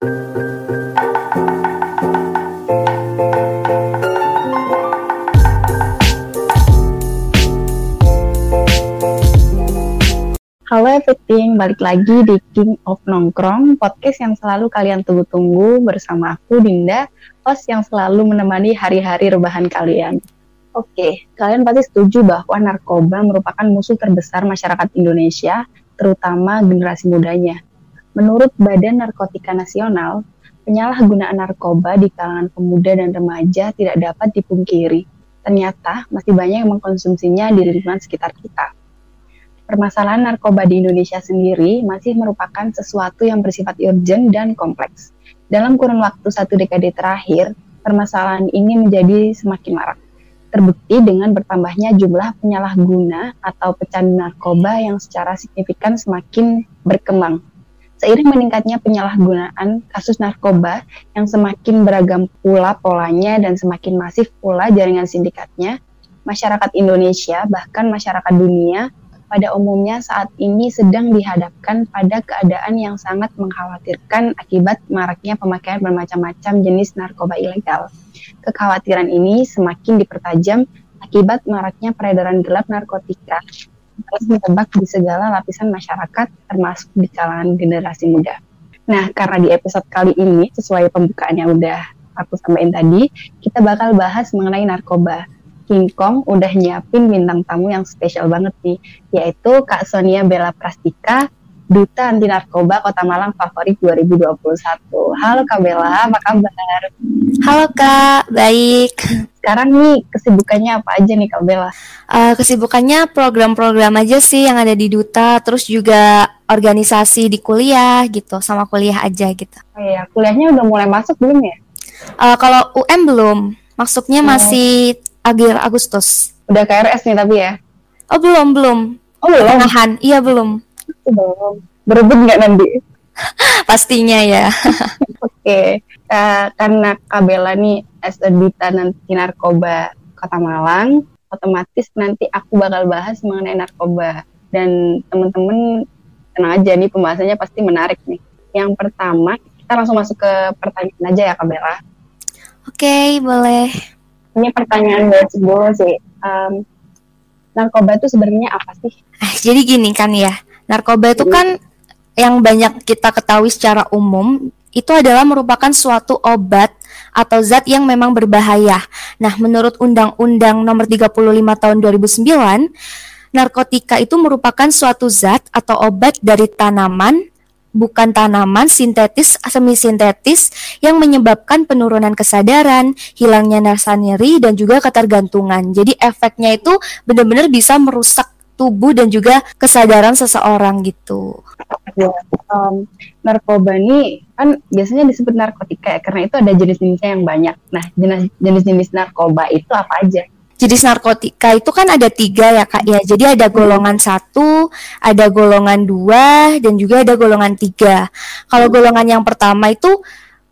Halo everything, balik lagi di King of Nongkrong, podcast yang selalu kalian tunggu-tunggu bersama aku Dinda, host yang selalu menemani hari-hari rebahan kalian. Oke, kalian pasti setuju bahwa narkoba merupakan musuh terbesar masyarakat Indonesia, terutama generasi mudanya. Menurut Badan Narkotika Nasional, penyalahgunaan narkoba di kalangan pemuda dan remaja tidak dapat dipungkiri. Ternyata masih banyak yang mengkonsumsinya di lingkungan sekitar kita permasalahan narkoba di Indonesia sendiri masih merupakan sesuatu yang bersifat urgent dan kompleks. Dalam kurun waktu satu dekade terakhir, permasalahan ini menjadi semakin marak. Terbukti dengan bertambahnya jumlah penyalahguna atau pecandu narkoba yang secara signifikan semakin berkembang. Seiring meningkatnya penyalahgunaan kasus narkoba yang semakin beragam pula polanya dan semakin masif pula jaringan sindikatnya, masyarakat Indonesia bahkan masyarakat dunia pada umumnya saat ini sedang dihadapkan pada keadaan yang sangat mengkhawatirkan akibat maraknya pemakaian bermacam-macam jenis narkoba ilegal. Kekhawatiran ini semakin dipertajam akibat maraknya peredaran gelap narkotika terus menebak di segala lapisan masyarakat termasuk di kalangan generasi muda. Nah, karena di episode kali ini sesuai pembukaan yang udah aku sampaikan tadi, kita bakal bahas mengenai narkoba King Kong udah nyiapin bintang tamu yang spesial banget nih, yaitu Kak Sonia Bella Prastika, Duta Anti Narkoba Kota Malang Favorit 2021. Halo Kak Bella, apa kabar? Halo Kak, baik. Sekarang nih kesibukannya apa aja nih Kak Bella? Uh, kesibukannya program-program aja sih yang ada di Duta, terus juga organisasi di kuliah gitu, sama kuliah aja gitu. Oh iya, kuliahnya udah mulai masuk belum ya? Uh, kalau UM belum, masuknya oh. masih akhir Agustus. Udah KRS nih tapi ya? Oh belum belum. Oh belum. Pertengahan, iya belum. Belum. Berebut nggak nanti? Pastinya ya. Oke, okay. uh, karena Kabela nih as a duta nanti narkoba Kota Malang, otomatis nanti aku bakal bahas mengenai narkoba dan teman-teman tenang aja nih pembahasannya pasti menarik nih. Yang pertama kita langsung masuk ke pertanyaan aja ya Kabela. Oke, okay, boleh ini pertanyaan buat sebuah sih. Um, narkoba itu sebenarnya apa sih? Eh, jadi gini kan ya, narkoba itu kan yang banyak kita ketahui secara umum itu adalah merupakan suatu obat atau zat yang memang berbahaya. Nah, menurut Undang-Undang Nomor 35 Tahun 2009, narkotika itu merupakan suatu zat atau obat dari tanaman bukan tanaman sintetis semi sintetis yang menyebabkan penurunan kesadaran, hilangnya rasa nyeri dan juga ketergantungan. Jadi efeknya itu benar-benar bisa merusak tubuh dan juga kesadaran seseorang gitu. Ya, um, narkoba ini kan biasanya disebut narkotika ya karena itu ada jenis-jenisnya yang banyak. Nah, jenis-jenis narkoba itu apa aja? jenis narkotika itu kan ada tiga ya kak ya. Jadi ada golongan satu, ada golongan dua, dan juga ada golongan tiga. Kalau golongan yang pertama itu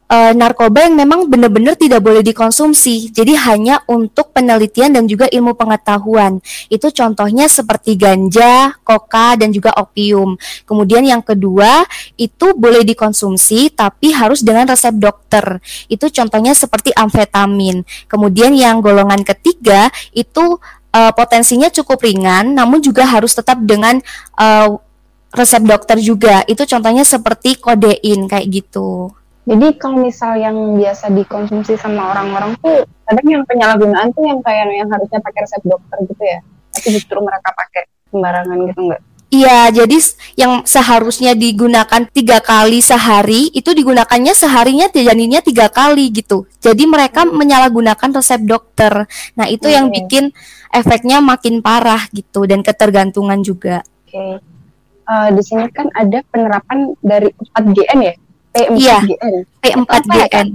uh, narkoba yang memang benar-benar tidak boleh dikonsumsi. Jadi hanya untuk penelitian dan juga ilmu pengetahuan. Itu contohnya seperti ganja, koka dan juga opium. Kemudian yang kedua itu boleh dikonsumsi tapi harus dengan resep dokter. Itu contohnya seperti amfetamin. Kemudian yang golongan ketiga itu uh, potensinya cukup ringan namun juga harus tetap dengan uh, resep dokter juga. Itu contohnya seperti kodein kayak gitu. Jadi kalau misal yang biasa dikonsumsi sama orang-orang tuh kadang yang penyalahgunaan tuh yang kayak yang harusnya pakai resep dokter gitu ya. Tapi justru mereka pakai sembarangan gitu enggak? Iya, jadi yang seharusnya digunakan tiga kali sehari itu digunakannya seharinya jadinya tiga kali gitu. Jadi mereka hmm. menyalahgunakan resep dokter. Nah itu hmm. yang bikin efeknya makin parah gitu dan ketergantungan juga. Oke, okay. uh, di sini kan ada penerapan dari 4GN ya, P4GN. Iya, P4GN.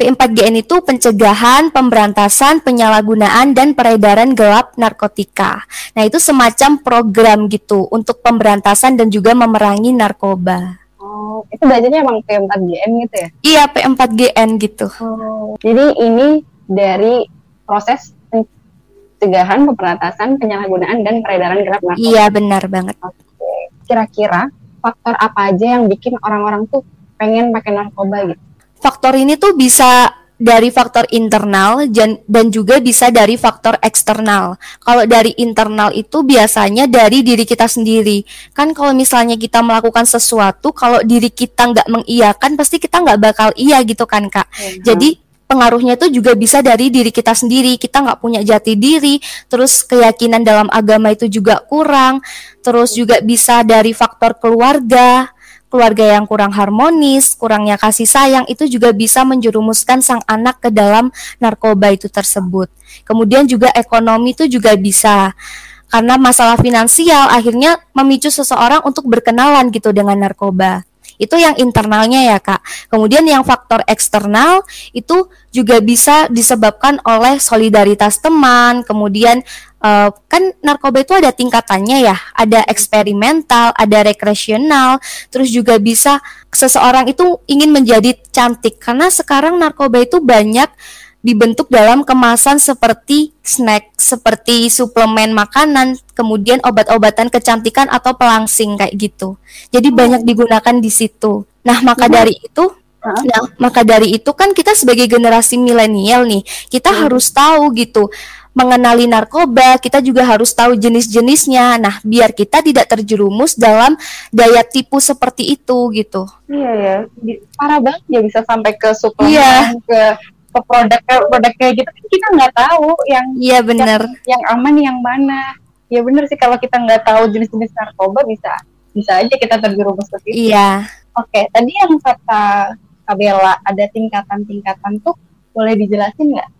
P4GN itu pencegahan, pemberantasan, penyalahgunaan dan peredaran gelap narkotika. Nah, itu semacam program gitu untuk pemberantasan dan juga memerangi narkoba. Oh, itu belajarnya emang P4GN gitu ya? Iya, P4GN gitu. Oh, jadi ini dari proses pencegahan, pemberantasan, penyalahgunaan dan peredaran gelap narkotika. Iya, benar banget. Oke. Kira-kira faktor apa aja yang bikin orang-orang tuh pengen pakai narkoba gitu? Faktor ini tuh bisa dari faktor internal dan juga bisa dari faktor eksternal. Kalau dari internal itu biasanya dari diri kita sendiri. Kan kalau misalnya kita melakukan sesuatu, kalau diri kita nggak mengiyakan, pasti kita nggak bakal iya gitu kan kak. Ya. Jadi pengaruhnya itu juga bisa dari diri kita sendiri. Kita nggak punya jati diri, terus keyakinan dalam agama itu juga kurang, terus juga bisa dari faktor keluarga keluarga yang kurang harmonis, kurangnya kasih sayang itu juga bisa menjerumuskan sang anak ke dalam narkoba itu tersebut. Kemudian juga ekonomi itu juga bisa karena masalah finansial akhirnya memicu seseorang untuk berkenalan gitu dengan narkoba. Itu yang internalnya ya kak. Kemudian yang faktor eksternal itu juga bisa disebabkan oleh solidaritas teman, kemudian uh, kan narkoba itu ada tingkatannya ya, ada eksperimental, ada rekreasional, terus juga bisa seseorang itu ingin menjadi cantik karena sekarang narkoba itu banyak dibentuk dalam kemasan seperti snack, seperti suplemen makanan, kemudian obat-obatan kecantikan atau pelangsing kayak gitu. Jadi oh. banyak digunakan di situ. Nah, maka hmm. dari itu Nah, maka dari itu kan kita sebagai generasi milenial nih, kita hmm. harus tahu gitu mengenali narkoba, kita juga harus tahu jenis-jenisnya. Nah, biar kita tidak terjerumus dalam daya tipu seperti itu gitu. Iya ya, parah banget ya bisa sampai ke suplemen, iya. ke ke produk produk kayak gitu kan kita nggak tahu yang iya benar yang, yang aman yang mana. Ya benar sih kalau kita nggak tahu jenis-jenis narkoba bisa bisa aja kita terjerumus ke situ. Iya. Oke tadi yang kata Kabela ada tingkatan-tingkatan tuh boleh dijelasin nggak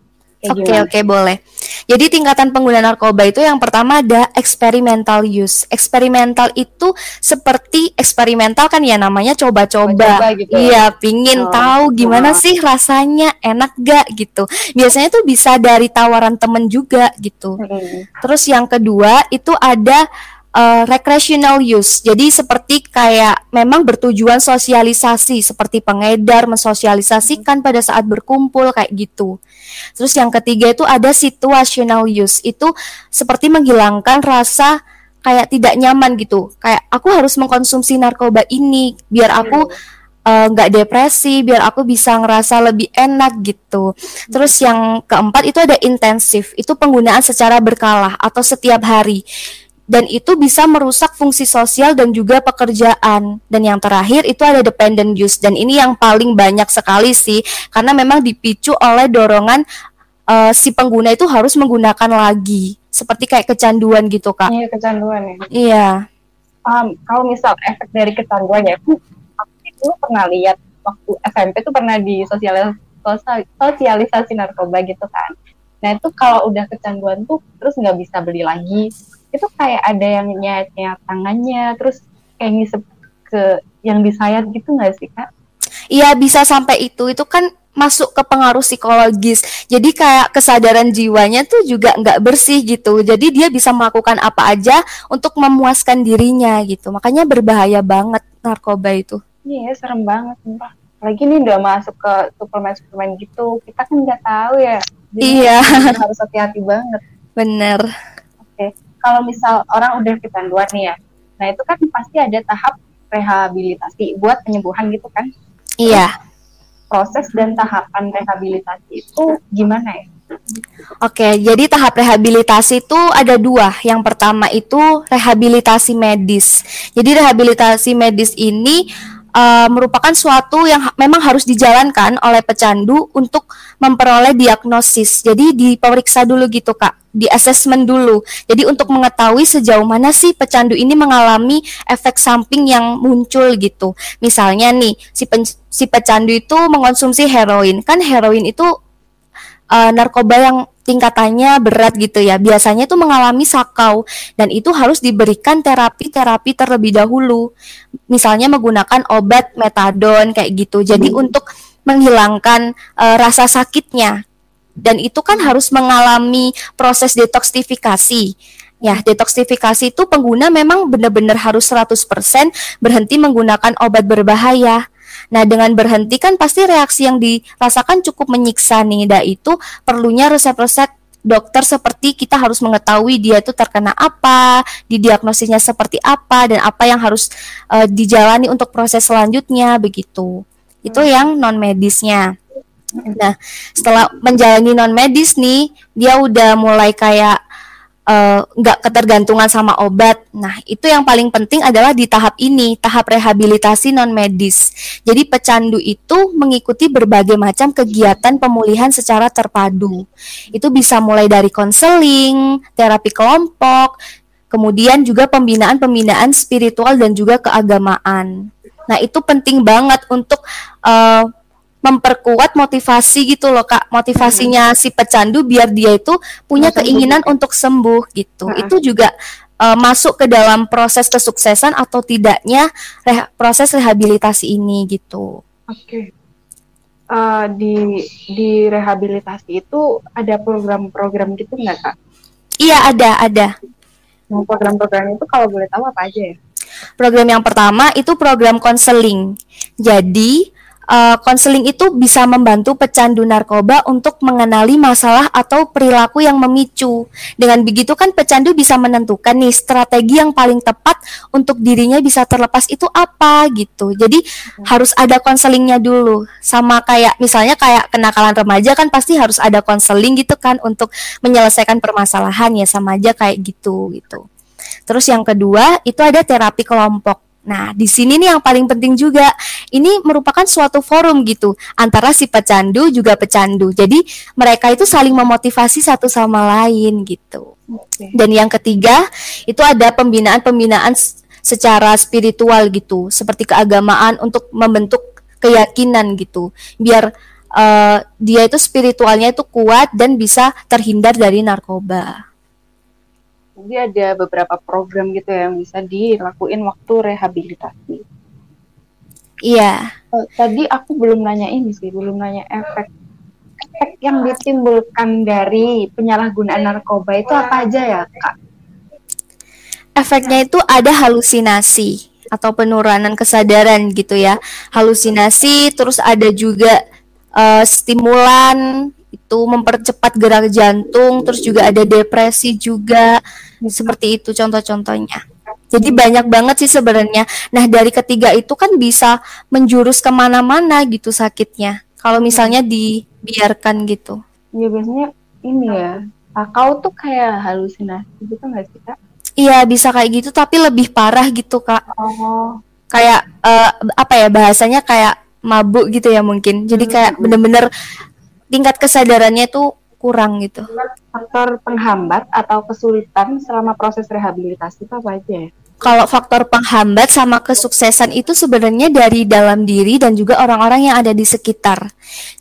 Oke okay, oke okay, boleh. Jadi tingkatan pengguna narkoba itu yang pertama ada experimental use. Eksperimental itu seperti eksperimental kan ya namanya coba-coba. Gitu. Iya, pingin oh. tahu gimana oh. sih rasanya, enak gak gitu. Biasanya tuh bisa dari tawaran temen juga gitu. Hmm. Terus yang kedua itu ada uh, recreational use. Jadi seperti kayak memang bertujuan sosialisasi seperti pengedar mensosialisasikan pada saat berkumpul kayak gitu. Terus yang ketiga itu ada situational use. Itu seperti menghilangkan rasa kayak tidak nyaman gitu. Kayak aku harus mengkonsumsi narkoba ini biar aku eh, nggak uh, depresi, biar aku bisa ngerasa lebih enak gitu. Terus yang keempat itu ada intensif, itu penggunaan secara berkala atau setiap hari dan itu bisa merusak fungsi sosial dan juga pekerjaan. Dan yang terakhir itu ada dependent use dan ini yang paling banyak sekali sih karena memang dipicu oleh dorongan uh, si pengguna itu harus menggunakan lagi seperti kayak kecanduan gitu kak. Iya kecanduan ya. Iya. Um, kalau misal efek dari kecanduan ya, aku, aku itu pernah lihat waktu SMP tuh pernah di sosialis sosialisasi narkoba gitu kan. Nah itu kalau udah kecanduan tuh terus nggak bisa beli lagi, itu kayak ada yang nyayat nyayat tangannya terus kayak ngisep ke yang disayat gitu nggak sih kak? Iya bisa sampai itu. Itu kan masuk ke pengaruh psikologis. Jadi kayak kesadaran jiwanya tuh juga nggak bersih gitu. Jadi dia bisa melakukan apa aja untuk memuaskan dirinya gitu. Makanya berbahaya banget narkoba itu. Iya serem banget sumpah. Lagi nih udah masuk ke suplemen suplemen gitu. Kita kan nggak tahu ya. Jadi iya. harus hati-hati banget. Bener kalau misal orang udah kecanduan nih ya, nah itu kan pasti ada tahap rehabilitasi buat penyembuhan gitu kan? Iya. Proses dan tahapan rehabilitasi itu gimana ya? Oke, jadi tahap rehabilitasi itu ada dua. Yang pertama itu rehabilitasi medis. Jadi rehabilitasi medis ini uh, merupakan suatu yang ha memang harus dijalankan oleh pecandu untuk memperoleh diagnosis. Jadi diperiksa dulu gitu kak, di assessment dulu. Jadi untuk mengetahui sejauh mana sih pecandu ini mengalami efek samping yang muncul gitu. Misalnya nih si si pecandu itu mengonsumsi heroin, kan heroin itu uh, narkoba yang tingkatannya berat gitu ya. Biasanya itu mengalami sakau dan itu harus diberikan terapi-terapi terlebih dahulu. Misalnya menggunakan obat metadon kayak gitu. Jadi hmm. untuk menghilangkan uh, rasa sakitnya. Dan itu kan harus mengalami proses detoksifikasi. Ya, detoksifikasi itu pengguna memang benar-benar harus 100% berhenti menggunakan obat berbahaya Nah, dengan berhenti kan pasti reaksi yang dirasakan cukup menyiksa nih. Dan itu perlunya resep-resep dokter seperti kita harus mengetahui dia itu terkena apa, didiagnosisnya seperti apa dan apa yang harus uh, dijalani untuk proses selanjutnya begitu. Itu yang non medisnya. Nah, setelah menjalani non medis nih, dia udah mulai kayak eh, nggak uh, ketergantungan sama obat. Nah, itu yang paling penting adalah di tahap ini, tahap rehabilitasi non medis. Jadi pecandu itu mengikuti berbagai macam kegiatan pemulihan secara terpadu. Itu bisa mulai dari konseling, terapi kelompok, kemudian juga pembinaan-pembinaan spiritual dan juga keagamaan. Nah, itu penting banget untuk uh, memperkuat motivasi gitu loh kak motivasinya hmm. si pecandu biar dia itu punya Masuk keinginan juga. untuk sembuh gitu hmm. itu juga uh, masuk ke dalam proses kesuksesan atau tidaknya re proses rehabilitasi ini gitu oke okay. uh, di di rehabilitasi itu ada program-program gitu nggak kak iya ada ada program-program itu kalau boleh tahu apa aja ya program yang pertama itu program konseling jadi Eh, konseling uh, itu bisa membantu pecandu narkoba untuk mengenali masalah atau perilaku yang memicu. Dengan begitu kan pecandu bisa menentukan nih strategi yang paling tepat untuk dirinya bisa terlepas itu apa gitu. Jadi hmm. harus ada konselingnya dulu. Sama kayak misalnya kayak kenakalan remaja kan pasti harus ada konseling gitu kan untuk menyelesaikan permasalahan ya sama aja kayak gitu gitu. Terus yang kedua itu ada terapi kelompok. Nah, di sini nih yang paling penting juga, ini merupakan suatu forum gitu antara si pecandu juga pecandu. Jadi mereka itu saling memotivasi satu sama lain gitu. Okay. Dan yang ketiga itu ada pembinaan-pembinaan secara spiritual gitu, seperti keagamaan untuk membentuk keyakinan gitu, biar uh, dia itu spiritualnya itu kuat dan bisa terhindar dari narkoba jadi ada beberapa program gitu ya yang bisa dilakuin waktu rehabilitasi. Iya. Oh, tadi aku belum nanya ini sih, belum nanya efek efek yang ditimbulkan dari penyalahgunaan narkoba itu apa aja ya, Kak? Efeknya itu ada halusinasi atau penurunan kesadaran gitu ya. Halusinasi terus ada juga uh, stimulan itu mempercepat gerak jantung, terus juga ada depresi juga seperti itu contoh-contohnya. Jadi banyak banget sih sebenarnya. Nah dari ketiga itu kan bisa menjurus ke mana-mana gitu sakitnya. Kalau misalnya dibiarkan gitu. Iya biasanya ini ya. Kau tuh kayak halusinasi gitu nggak sih kak? Iya bisa kayak gitu tapi lebih parah gitu kak. Oh. Kayak uh, apa ya bahasanya kayak mabuk gitu ya mungkin. Jadi kayak hmm. bener-bener tingkat kesadarannya tuh kurang gitu. Faktor penghambat atau kesulitan selama proses rehabilitasi itu apa aja ya? Kalau faktor penghambat sama kesuksesan itu sebenarnya dari dalam diri dan juga orang-orang yang ada di sekitar.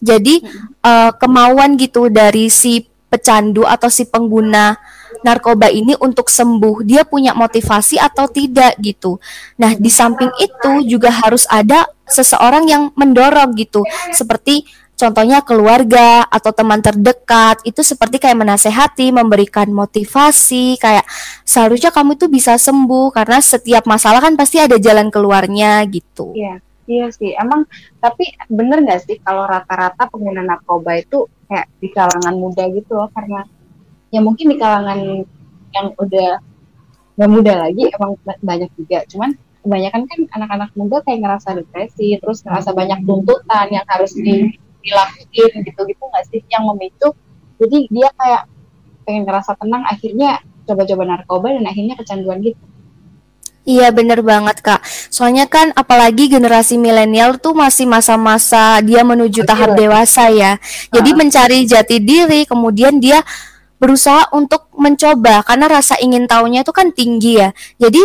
Jadi hmm. uh, kemauan gitu dari si pecandu atau si pengguna narkoba ini untuk sembuh, dia punya motivasi atau tidak gitu. Nah, di samping itu juga harus ada seseorang yang mendorong gitu, seperti contohnya keluarga atau teman terdekat itu seperti kayak menasehati, memberikan motivasi, kayak seharusnya kamu itu bisa sembuh karena setiap masalah kan pasti ada jalan keluarnya gitu. Iya, iya sih. Emang tapi bener nggak sih kalau rata-rata pengguna narkoba itu kayak di kalangan muda gitu loh karena ya mungkin di kalangan yang udah nggak muda lagi emang banyak juga. Cuman kebanyakan kan anak-anak muda kayak ngerasa depresi, terus ngerasa banyak tuntutan yang harus di dilakuin gitu-gitu nggak sih yang memicu? Jadi dia kayak pengen ngerasa tenang akhirnya coba-coba narkoba dan akhirnya kecanduan gitu. Iya bener banget kak. Soalnya kan apalagi generasi milenial tuh masih masa-masa dia menuju Betul. tahap dewasa ya. Jadi uh. mencari jati diri kemudian dia berusaha untuk mencoba Karena rasa ingin tahunya itu kan tinggi ya. Jadi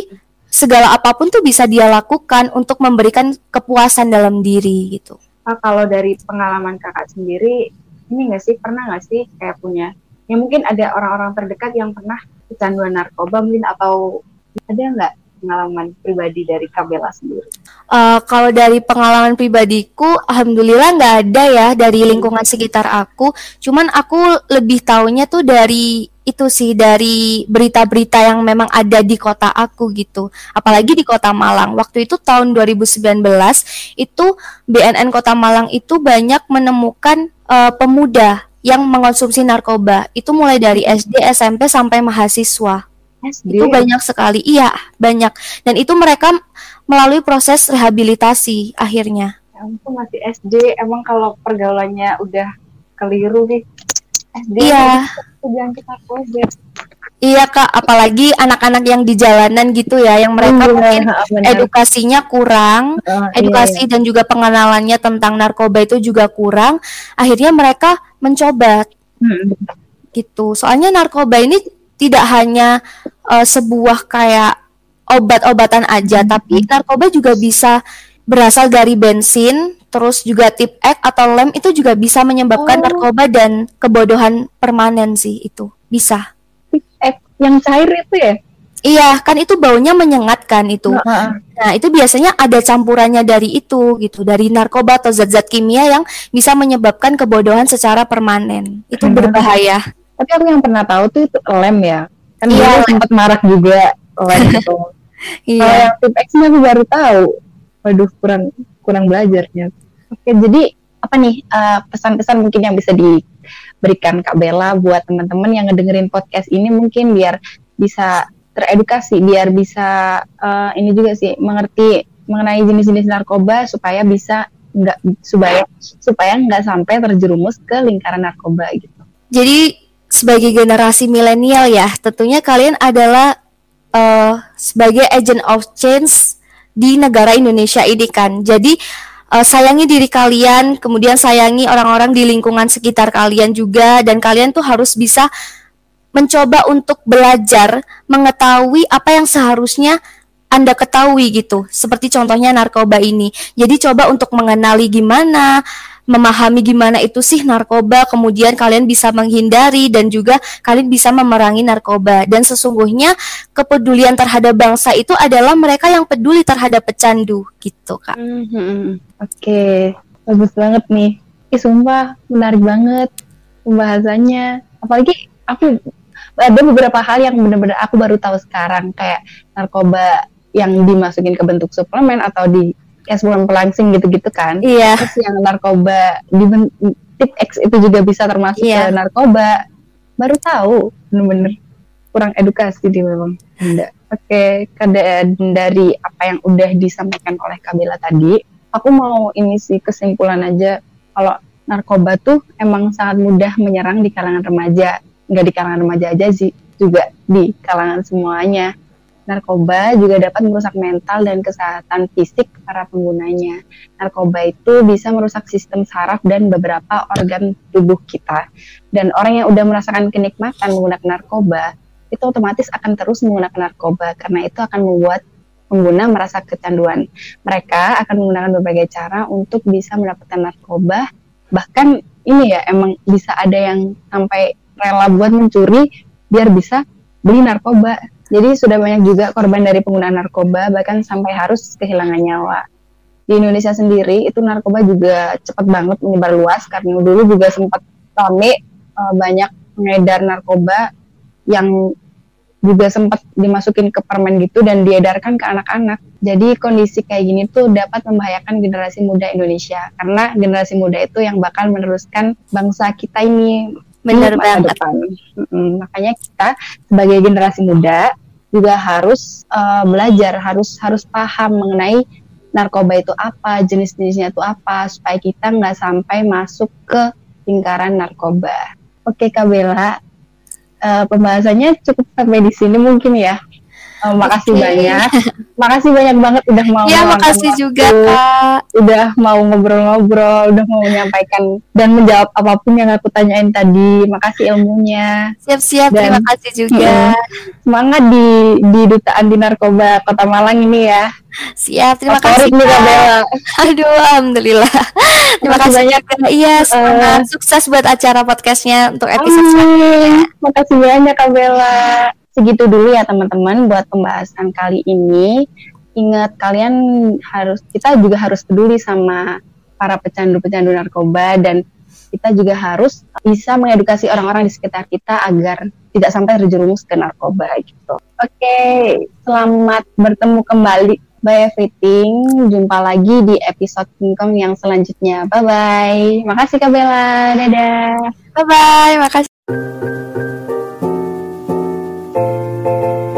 segala apa pun tuh bisa dia lakukan untuk memberikan kepuasan dalam diri gitu uh, kalau dari pengalaman kakak sendiri ini nggak sih pernah nggak sih kayak punya ya mungkin ada orang-orang terdekat yang pernah kecanduan narkoba mungkin atau ada nggak pengalaman pribadi dari Kabela sendiri? Uh, kalau dari pengalaman pribadiku, alhamdulillah nggak ada ya dari lingkungan sekitar aku. Cuman aku lebih taunya tuh dari itu sih dari berita-berita yang memang ada di kota aku gitu. Apalagi di kota Malang. Waktu itu tahun 2019 itu BNN Kota Malang itu banyak menemukan uh, pemuda yang mengonsumsi narkoba. Itu mulai dari SD, SMP sampai mahasiswa. SD. Itu banyak sekali. Iya, banyak. Dan itu mereka melalui proses rehabilitasi akhirnya. Ya ampun masih SD, emang kalau pergaulannya udah keliru nih. SD Iya. jangan kita kode. Iya kak, apalagi anak-anak yang di jalanan gitu ya, yang mereka mungkin edukasinya kurang, Oh, edukasi dan juga pengenalannya tentang narkoba itu juga kurang. Akhirnya mereka mencoba Hmm. gitu. Soalnya narkoba ini tidak hanya eh, sebuah kayak obat-obatan aja, tapi narkoba juga bisa berasal dari bensin, terus juga tip X atau lem itu juga bisa menyebabkan Oh. narkoba dan kebodohan permanen sih itu. Bisa. Eh, yang cair itu ya? Iya, kan itu baunya menyengat kan itu. Heeh. Nah, itu biasanya ada campurannya dari itu gitu, dari narkoba atau zat-zat kimia yang bisa menyebabkan kebodohan secara permanen. Itu Hmm. berbahaya. Tapi aku yang pernah tahu tuh itu lem ya. Kan Iya, sempat marak juga lem itu. Kalau Iya. yang tip X aku baru tahu. Waduh, kurang kurang belajarnya. Oke, jadi apa nih eh, pesan-pesan mungkin yang bisa diberikan Kak Bella buat teman-teman yang ngedengerin podcast ini mungkin biar bisa teredukasi, biar bisa eh, ini juga sih mengerti mengenai jenis-jenis narkoba supaya bisa nggak supaya supaya nggak sampai terjerumus ke lingkaran narkoba gitu. Jadi sebagai generasi milenial ya, tentunya kalian adalah eh, sebagai agent of change di negara Indonesia ini kan. Jadi eh, sayangi diri kalian, kemudian sayangi orang-orang di lingkungan sekitar kalian juga dan kalian tuh harus bisa mencoba untuk belajar mengetahui apa yang seharusnya Anda ketahui gitu. Seperti contohnya narkoba ini. Jadi coba untuk mengenali gimana memahami gimana itu sih narkoba, kemudian kalian bisa menghindari dan juga kalian bisa memerangi narkoba. Dan sesungguhnya kepedulian terhadap bangsa itu adalah mereka yang peduli terhadap pecandu gitu, Kak. Mhm. Oke, bagus banget nih. Ih, sumpah menarik banget pembahasannya. Apalagi aku ada beberapa hal yang benar-benar aku baru tahu sekarang kayak narkoba yang dimasukin ke bentuk suplemen atau di kayak suplemen pelangsing gitu-gitu kan. Iya. Terus yang narkoba di tip X itu juga bisa termasuk Iya. ke narkoba. Baru tahu, bener-bener kurang edukasi di memang. Bunda. Oke, kada dari apa yang udah disampaikan oleh Kabila tadi, aku mau ini sih kesimpulan aja kalau narkoba tuh emang sangat mudah menyerang di kalangan remaja. Nggak di kalangan remaja aja sih, juga di kalangan semuanya. Narkoba juga dapat merusak mental dan kesehatan fisik para penggunanya. Narkoba itu bisa merusak sistem saraf dan beberapa organ tubuh kita. Dan orang yang udah merasakan kenikmatan menggunakan narkoba, itu otomatis akan terus menggunakan narkoba karena itu akan membuat pengguna merasa kecanduan. Mereka akan menggunakan berbagai cara untuk bisa mendapatkan narkoba. Bahkan ini ya emang bisa ada yang sampai rela buat mencuri biar bisa beli narkoba. Jadi sudah banyak juga korban dari penggunaan narkoba bahkan sampai harus kehilangan nyawa. Di Indonesia sendiri itu narkoba juga cepat banget menyebar luas karena dulu juga sempat rame eh, banyak pengedar narkoba yang juga sempat dimasukin ke permen gitu dan diedarkan ke anak-anak. Jadi kondisi kayak gini tuh dapat membahayakan generasi muda Indonesia karena generasi muda itu yang bakal meneruskan bangsa kita ini Benar banget. depan. Makanya kita sebagai generasi muda juga harus eh, belajar, harus harus paham mengenai narkoba itu apa, jenis-jenisnya itu apa, supaya kita nggak sampai masuk ke lingkaran narkoba. Oke, Kak Bella, eh, pembahasannya cukup sampai di sini mungkin ya. Eh, makasih Oke. banyak, makasih banyak banget udah mau. Ya, meluangkan makasih waktu juga, Kak. udah mau ngobrol-ngobrol, udah mau menyampaikan dan menjawab apa pun yang aku tanyain tadi. Makasih ilmunya. Siap-siap, terima kasih juga. Semangat di di dutaan di narkoba Kota Malang ini ya. Siap, terima Favorit kasih, nih Kak Kak. Bella. Aduh, alhamdulillah. Terima kasih banyak. juga. Iya, semangat. Sukses buat acara podcastnya untuk episode selanjutnya. Makasih banyak Kak Bella. Segitu dulu ya teman-teman buat pembahasan kali ini. Ingat kalian harus kita juga harus peduli sama para pecandu-pecandu narkoba dan kita juga harus bisa mengedukasi orang-orang di sekitar kita agar tidak sampai terjerumus ke narkoba gitu. Oke, selamat bertemu kembali by everything. Jumpa lagi di episode Kingkong yang selanjutnya. Bye bye. Makasih Kak Bella. Dadah. Bye-bye, makasih. Thank you.